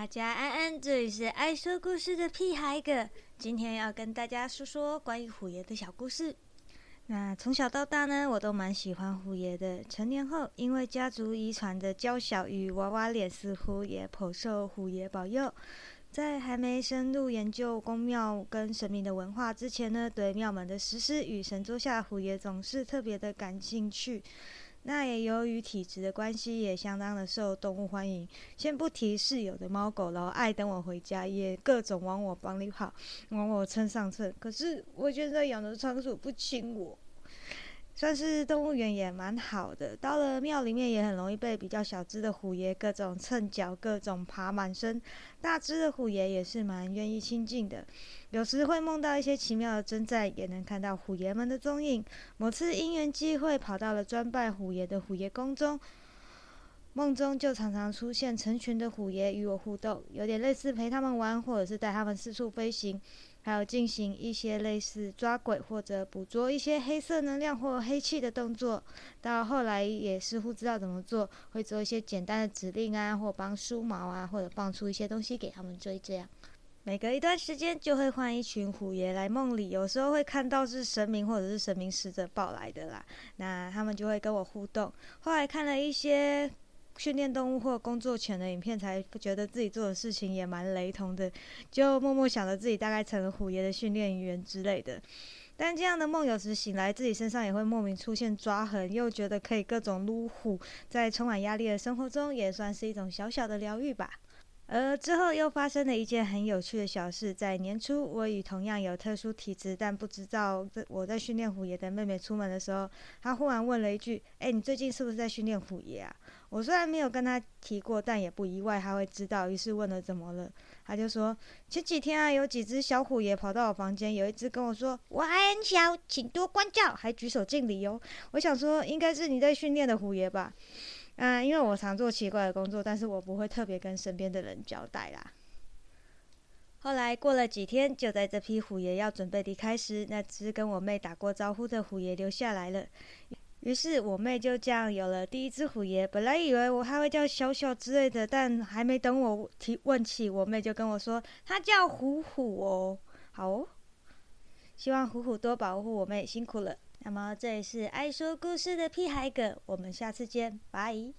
大家安安，这里是爱说故事的屁孩哥，今天要跟大家说说关于虎爷的小故事。那从小到大呢，我都蛮喜欢虎爷的。成年后，因为家族遗传的娇小与娃娃脸，似乎也颇受虎爷保佑。在还没深入研究宫庙跟神明的文化之前呢，对庙门的石狮与神桌下虎爷总是特别的感兴趣。那也由于体质的关系，也相当的受动物欢迎。先不提室友的猫狗然后爱等我回家，也各种往我帮里跑，往我蹭上蹭。可是我现在养的仓鼠不亲我。算是动物园也蛮好的，到了庙里面也很容易被比较小只的虎爷各种蹭脚，各种爬满身。大只的虎爷也是蛮愿意亲近的，有时会梦到一些奇妙的征战，也能看到虎爷们的踪影。某次因缘际会跑到了专拜虎爷的虎爷宫中，梦中就常常出现成群的虎爷与我互动，有点类似陪他们玩，或者是带他们四处飞行。还有进行一些类似抓鬼或者捕捉一些黑色能量或黑气的动作。到后来也似乎知道怎么做，会做一些简单的指令啊，或帮梳毛啊，或者放出一些东西给他们追。这样每隔一段时间就会换一群虎爷来梦里，有时候会看到是神明或者是神明使者报来的啦。那他们就会跟我互动。后来看了一些。训练动物或工作犬的影片，才觉得自己做的事情也蛮雷同的，就默默想着自己大概成了虎爷的训练员之类的。但这样的梦有时醒来，自己身上也会莫名出现抓痕，又觉得可以各种撸虎，在充满压力的生活中，也算是一种小小的疗愈吧。而之后又发生了一件很有趣的小事，在年初，我与同样有特殊体质但不知道我在训练虎爷的妹妹出门的时候，她忽然问了一句：“哎，你最近是不是在训练虎爷啊？”我虽然没有跟她提过，但也不意外她会知道，于是问了怎么了，她就说：“前几天啊，有几只小虎爷跑到我房间，有一只跟我说我很小，请多关照，还举手敬礼哦。”我想说，应该是你在训练的虎爷吧。嗯，因为我常做奇怪的工作，但是我不会特别跟身边的人交代啦。后来过了几天，就在这批虎爷要准备离开时，那只跟我妹打过招呼的虎爷留下来了。于是我妹就这样有了第一只虎爷。本来以为我还会叫小小之类的，但还没等我提问起，我妹就跟我说，他叫虎虎哦。好哦，希望虎虎多保护我妹，辛苦了。那么这里是爱说故事的屁孩哥，我们下次见，拜。